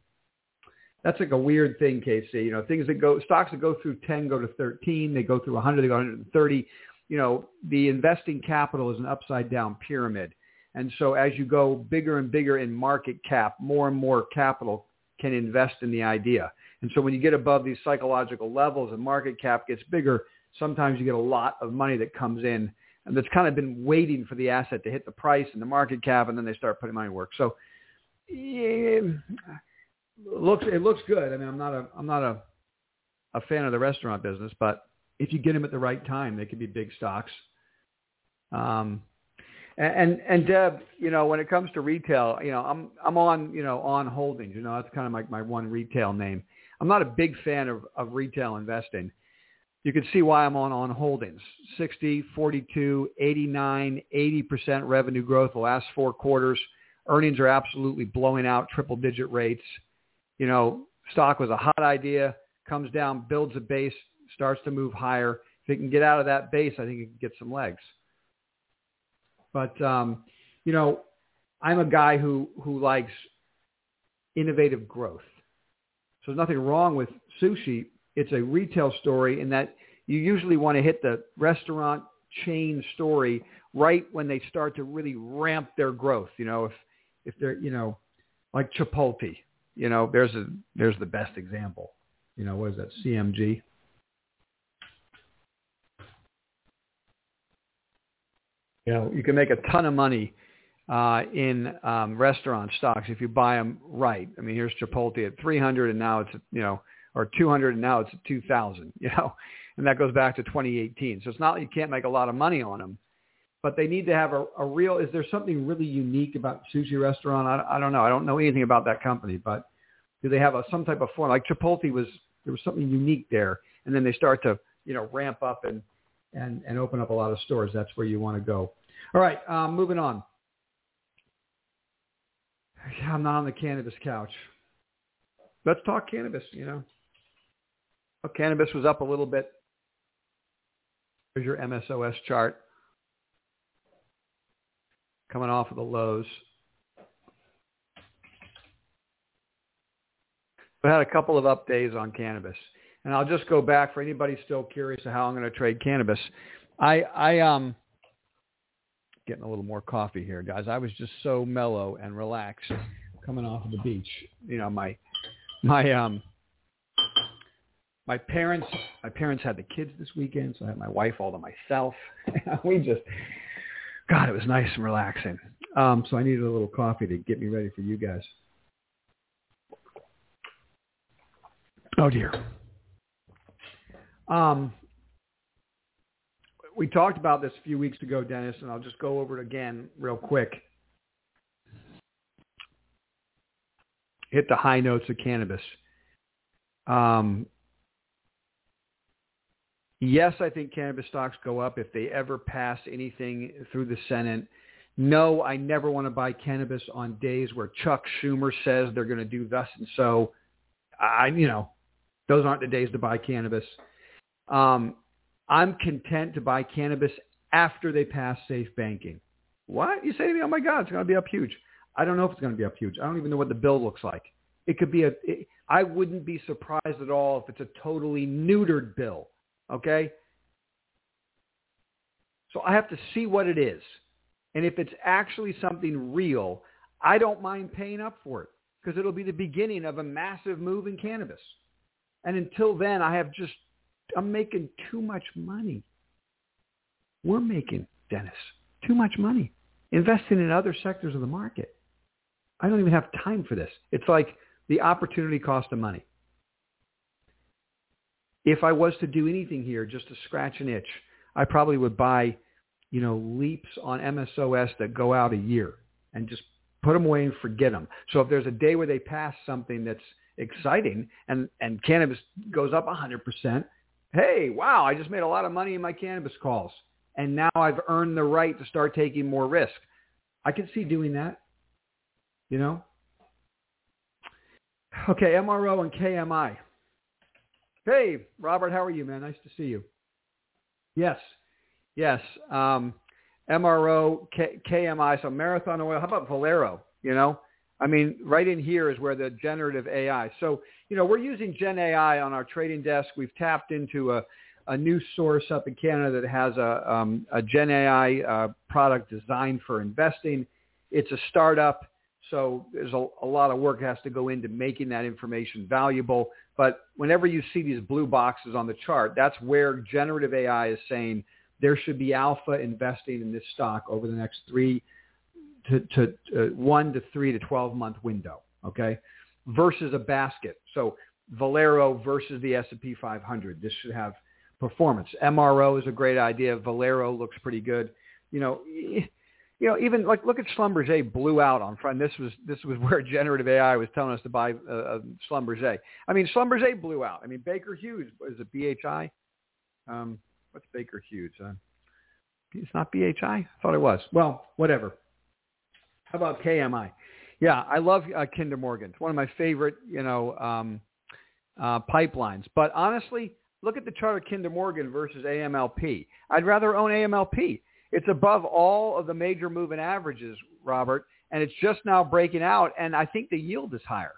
that's like a weird thing, KC. You know, things that go, stocks that go through 10 go to 13. They go through 100, they go 130. You know, the investing capital is an upside down pyramid. And so as you go bigger and bigger in market cap, more and more capital can invest in the idea. And so when you get above these psychological levels and market cap gets bigger, sometimes you get a lot of money that comes in and that's kind of been waiting for the asset to hit the price and the market cap, and then they start putting money to work. So yeah, looks it looks good. I mean, I'm not a I'm not a a fan of the restaurant business, but if you get them at the right time, they could be big stocks. Um, And and Deb, you know, when it comes to retail, you know, I'm I'm on, you know, on holdings. You know, that's kind of like my one retail name. I'm not a big fan of, of retail investing. You can see why I'm on on holdings. 60, 42, 89, 80% revenue growth the last four quarters. Earnings are absolutely blowing out triple digit rates. You know, stock was a hot idea, comes down, builds a base, starts to move higher. If it can get out of that base, I think it can get some legs. But um, you know, I'm a guy who who likes innovative growth. So there's nothing wrong with sushi. It's a retail story in that you usually want to hit the restaurant chain story right when they start to really ramp their growth. You know, if if they're you know like Chipotle, you know, there's a there's the best example. You know, what is that? CMG. You know, you can make a ton of money uh, in um, restaurant stocks if you buy them right. I mean, here's Chipotle at 300, and now it's you know, or 200, and now it's 2,000. You know, and that goes back to 2018. So it's not like you can't make a lot of money on them, but they need to have a, a real. Is there something really unique about sushi restaurant? I, I don't know. I don't know anything about that company, but do they have a, some type of form? Like Chipotle was, there was something unique there, and then they start to you know ramp up and and and open up a lot of stores. That's where you want to go. All right, um, moving on. I'm not on the cannabis couch. Let's talk cannabis. You know, well, cannabis was up a little bit. Here's your MSOS chart coming off of the lows. We had a couple of up days on cannabis. And I'll just go back for anybody still curious of how I'm going to trade cannabis. I, I, um, getting a little more coffee here, guys. I was just so mellow and relaxed coming off of the beach. You know, my, my, um, my parents, my parents had the kids this weekend, so I had my wife all to myself. we just, God, it was nice and relaxing. Um, so I needed a little coffee to get me ready for you guys. Oh dear. Um, we talked about this a few weeks ago, Dennis, and I'll just go over it again real quick. Hit the high notes of cannabis. Um, yes, I think cannabis stocks go up if they ever pass anything through the Senate. No, I never want to buy cannabis on days where Chuck Schumer says they're going to do thus and so. I, you know, those aren't the days to buy cannabis. Um, I'm content to buy cannabis after they pass safe banking. What? You say to me, oh my God, it's going to be up huge. I don't know if it's going to be up huge. I don't even know what the bill looks like. It could be a, it, I wouldn't be surprised at all if it's a totally neutered bill. Okay? So I have to see what it is. And if it's actually something real, I don't mind paying up for it because it'll be the beginning of a massive move in cannabis. And until then, I have just I'm making too much money. We're making, Dennis, too much money investing in other sectors of the market. I don't even have time for this. It's like the opportunity cost of money. If I was to do anything here just to scratch an itch, I probably would buy, you know, leaps on MSOS that go out a year and just put them away and forget them. So if there's a day where they pass something that's exciting and, and cannabis goes up 100%, hey, wow, I just made a lot of money in my cannabis calls. And now I've earned the right to start taking more risk. I can see doing that, you know? Okay, MRO and KMI. Hey, Robert, how are you, man? Nice to see you. Yes, yes. Um, MRO, K- KMI, so Marathon Oil. How about Valero? You know, I mean, right in here is where the generative AI. So, you know, we're using Gen AI on our trading desk. We've tapped into a, a new source up in Canada that has a, um, a Gen AI uh, product designed for investing. It's a startup, so there's a, a lot of work has to go into making that information valuable. But whenever you see these blue boxes on the chart, that's where generative AI is saying there should be alpha investing in this stock over the next three to, to uh, one to three to 12 month window, okay, versus a basket. So Valero versus the S&P 500. This should have performance. MRO is a great idea. Valero looks pretty good. You know, you know, even like look at Schlumberger blew out on front. This was this was where generative AI was telling us to buy uh, uh, Schlumberger. I mean, Schlumberger blew out. I mean, Baker Hughes is it BHI? Um, what's Baker Hughes? Uh, it's not BHI. I thought it was. Well, whatever. How about KMI? Yeah, I love uh, Kinder Morgan. It's one of my favorite, you know, um, uh, pipelines. But honestly, look at the chart of Kinder Morgan versus AMLP. I'd rather own AMLP. It's above all of the major moving averages, Robert, and it's just now breaking out, and I think the yield is higher.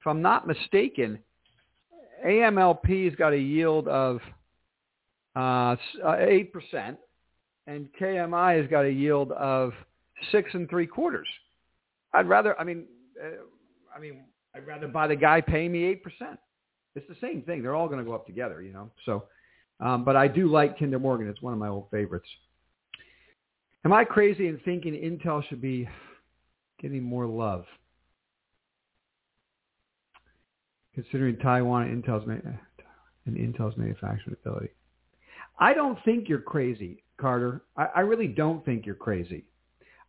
If I'm not mistaken, AMLP's got a yield of uh, 8%, uh, and KMI has got a yield of six and three quarters. I'd rather, I mean, uh, I mean, I'd rather buy the guy paying me 8%. It's the same thing. They're all going to go up together, you know. So, um, but I do like Kinder Morgan. It's one of my old favorites. Am I crazy in thinking Intel should be getting more love? Considering Taiwan and Intel's, and Intel's manufacturing ability. I don't think you're crazy, Carter. I, I really don't think you're crazy.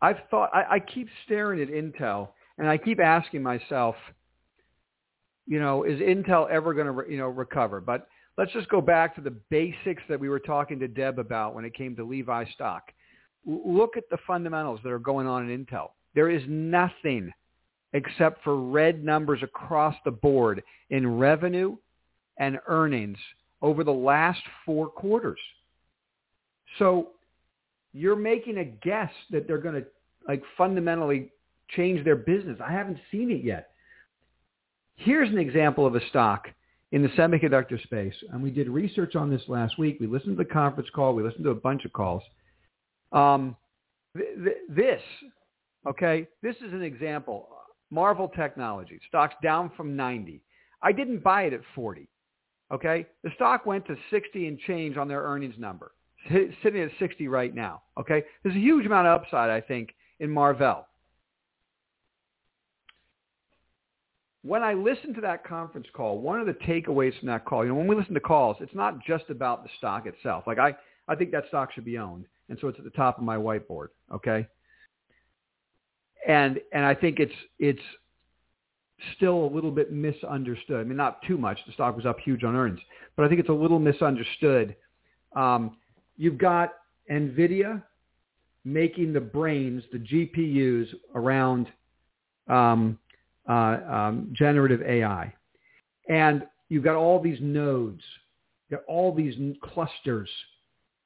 I've thought I, I keep staring at Intel and I keep asking myself, you know, is Intel ever going to, you know, recover? But let's just go back to the basics that we were talking to Deb about when it came to Levi stock. Look at the fundamentals that are going on in Intel. There is nothing except for red numbers across the board in revenue and earnings over the last four quarters. So you're making a guess that they're going to like fundamentally change their business. I haven't seen it yet. Here's an example of a stock in the semiconductor space, and we did research on this last week. We listened to the conference call. We listened to a bunch of calls. Um, th- th- this, okay, this is an example. Marvell Technology, stock's down from 90. I didn't buy it at 40. Okay, the stock went to 60 and change on their earnings number, sitting at 60 right now. Okay, there's a huge amount of upside, I think, in Marvell. When I listened to that conference call, one of the takeaways from that call, you know, when we listen to calls, it's not just about the stock itself. Like I, I think that stock should be owned, and so it's at the top of my whiteboard. Okay, and and I think it's it's still a little bit misunderstood. I mean, not too much. The stock was up huge on earnings, but I think it's a little misunderstood. Um, you've got NVIDIA making the brains, the GPUs around um, uh, um, generative AI. And you've got all these nodes, got all these clusters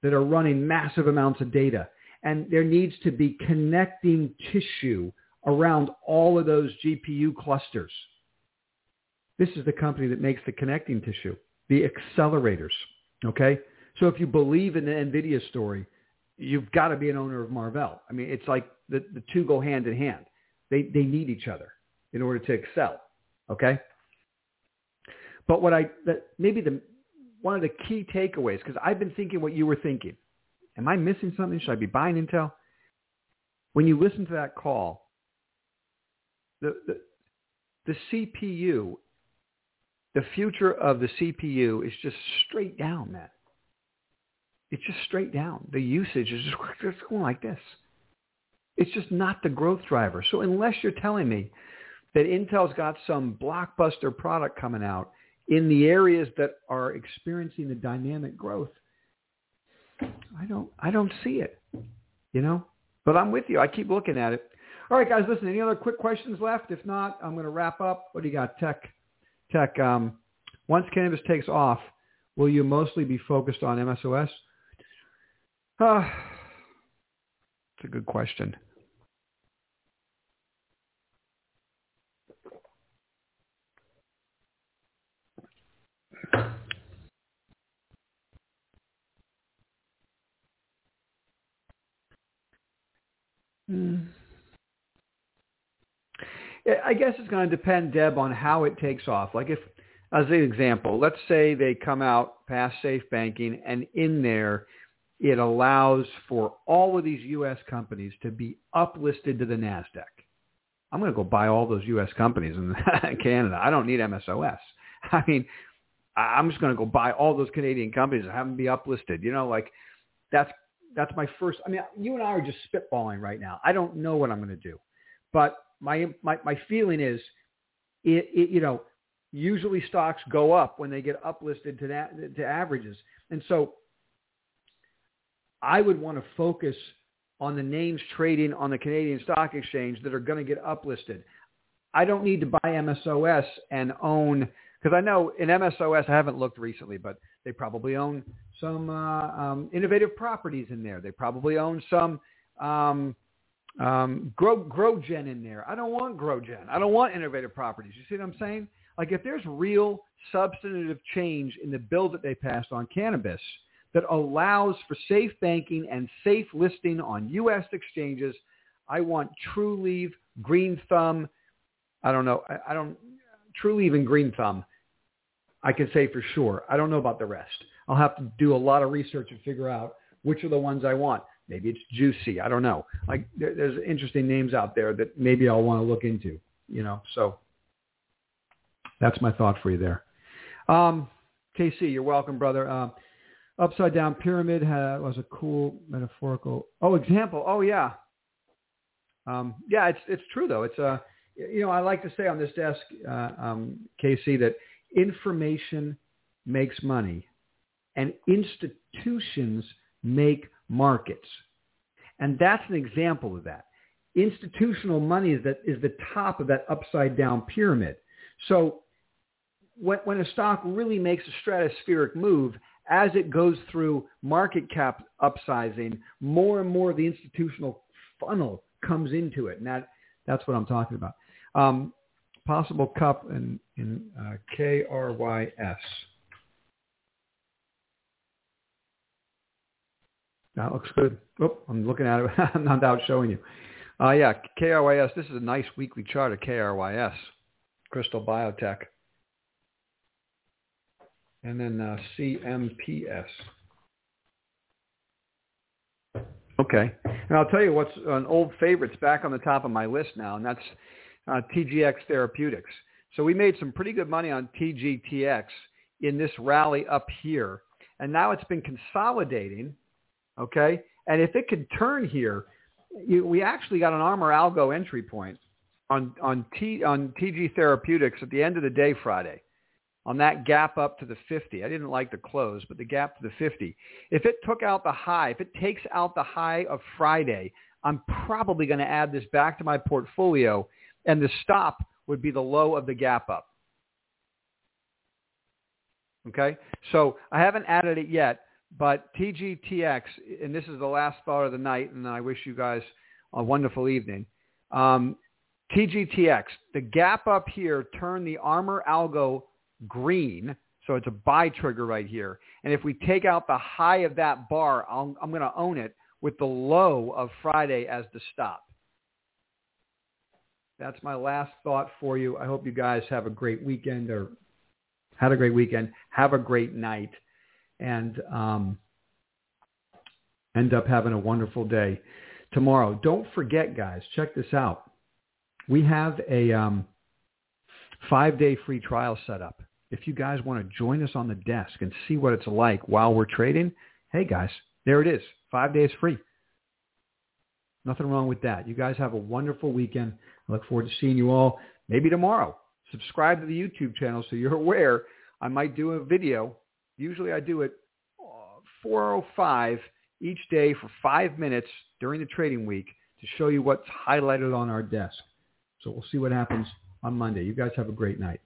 that are running massive amounts of data. And there needs to be connecting tissue around all of those GPU clusters. This is the company that makes the connecting tissue, the accelerators. Okay? So if you believe in the NVIDIA story, you've got to be an owner of Marvell. I mean, it's like the, the two go hand in hand. They, they need each other in order to excel. Okay? But what I, maybe the, one of the key takeaways, because I've been thinking what you were thinking. Am I missing something? Should I be buying Intel? When you listen to that call, the, the, the CPU, the future of the CPU is just straight down, man. It's just straight down. The usage is just, going like this. It's just not the growth driver. So unless you're telling me that Intel's got some blockbuster product coming out in the areas that are experiencing the dynamic growth, I don't I don't see it. You know? But I'm with you. I keep looking at it. All right, guys, listen, any other quick questions left? If not, I'm going to wrap up. What do you got? Tech, tech. Um, once cannabis takes off, will you mostly be focused on MSOS? Uh, it's a good question. Hmm. I guess it's going to depend, Deb, on how it takes off. Like if, as an example, let's say they come out past safe banking and in there it allows for all of these U.S. companies to be uplisted to the NASDAQ. I'm going to go buy all those U.S. companies in Canada. I don't need MSOS. I mean, I'm just going to go buy all those Canadian companies and have them be uplisted. You know, like that's That's my first. I mean, you and I are just spitballing right now. I don't know what I'm going to do, but my my my feeling is, it, it you know, usually stocks go up when they get uplisted to that to averages, and so I would want to focus on the names trading on the Canadian Stock Exchange that are going to get uplisted. I don't need to buy MSOS and own because I know in MSOS I haven't looked recently, but they probably own some uh, um, innovative properties in there. They probably own some um, um, grow GrowGen in there. I don't want GrowGen. I don't want innovative properties. You see what I'm saying? Like if there's real substantive change in the bill that they passed on cannabis that allows for safe banking and safe listing on U.S. exchanges, I want Trulieve, Green Thumb. I don't know. I, I don't Trulieve and Green Thumb. I can say for sure. I don't know about the rest. I'll have to do a lot of research and figure out which are the ones I want. Maybe it's juicy. I don't know. Like there, there's interesting names out there that maybe I'll want to look into. You know, so that's my thought for you there. Um, KC, you're welcome, brother. Uh, upside down pyramid had, was a cool metaphorical. Oh, example. Oh yeah. Um, yeah, it's it's true though. It's a uh, you know I like to say on this desk, uh, um, KC, that information makes money and institutions make markets. And that's an example of that. Institutional money is, that, is the top of that upside down pyramid. So when, when a stock really makes a stratospheric move, as it goes through market cap upsizing, more and more of the institutional funnel comes into it. And that, that's what I'm talking about. Um, possible cup in, in uh, KRYS. That looks good. I'm looking at it. I'm not out showing you. Uh, yeah, KRYS. This is a nice weekly chart of KRYS, Krystal Biotech. And then uh, CMPS. Okay. And I'll tell you what's an old favorite's back on the top of my list now, and that's uh, TGX Therapeutics. So we made some pretty good money on TGTX in this rally up here. And now it's been consolidating Okay, and if it could turn here, you, we actually got an ARMR Algo entry point on on T on TG Therapeutics at the end of the day Friday on that gap up to the 50. I didn't like the close, but the gap to the 50. If it took out the high, if it takes out the high of Friday, I'm probably going to add this back to my portfolio and the stop would be the low of the gap up. Okay? So I haven't added it yet, but TGTX, and this is the last thought of the night, and I wish you guys a wonderful evening. Um, TGTX, the gap up here turned the ARMR Algo green, so it's a buy trigger right here. And if we take out the high of that bar, i am going to own it with the low of Friday as the stop. That's my last thought for you. I hope you guys have a great weekend or had a great weekend. Have a great night and um, end up having a wonderful day tomorrow. Don't forget, guys, check this out. We have a um, five-day free trial set up. If you guys want to join us on the desk and see what it's like while we're trading, hey, guys, there it is. Five days free. Nothing wrong with that. You guys have a wonderful weekend. I look forward to seeing you all maybe tomorrow. Subscribe to the YouTube channel so you're aware. I might do a video Usually I do it 4.05 uh, each day for five minutes during the trading week to show you what's highlighted on our desk. So we'll see what happens on Monday. You guys have a great night.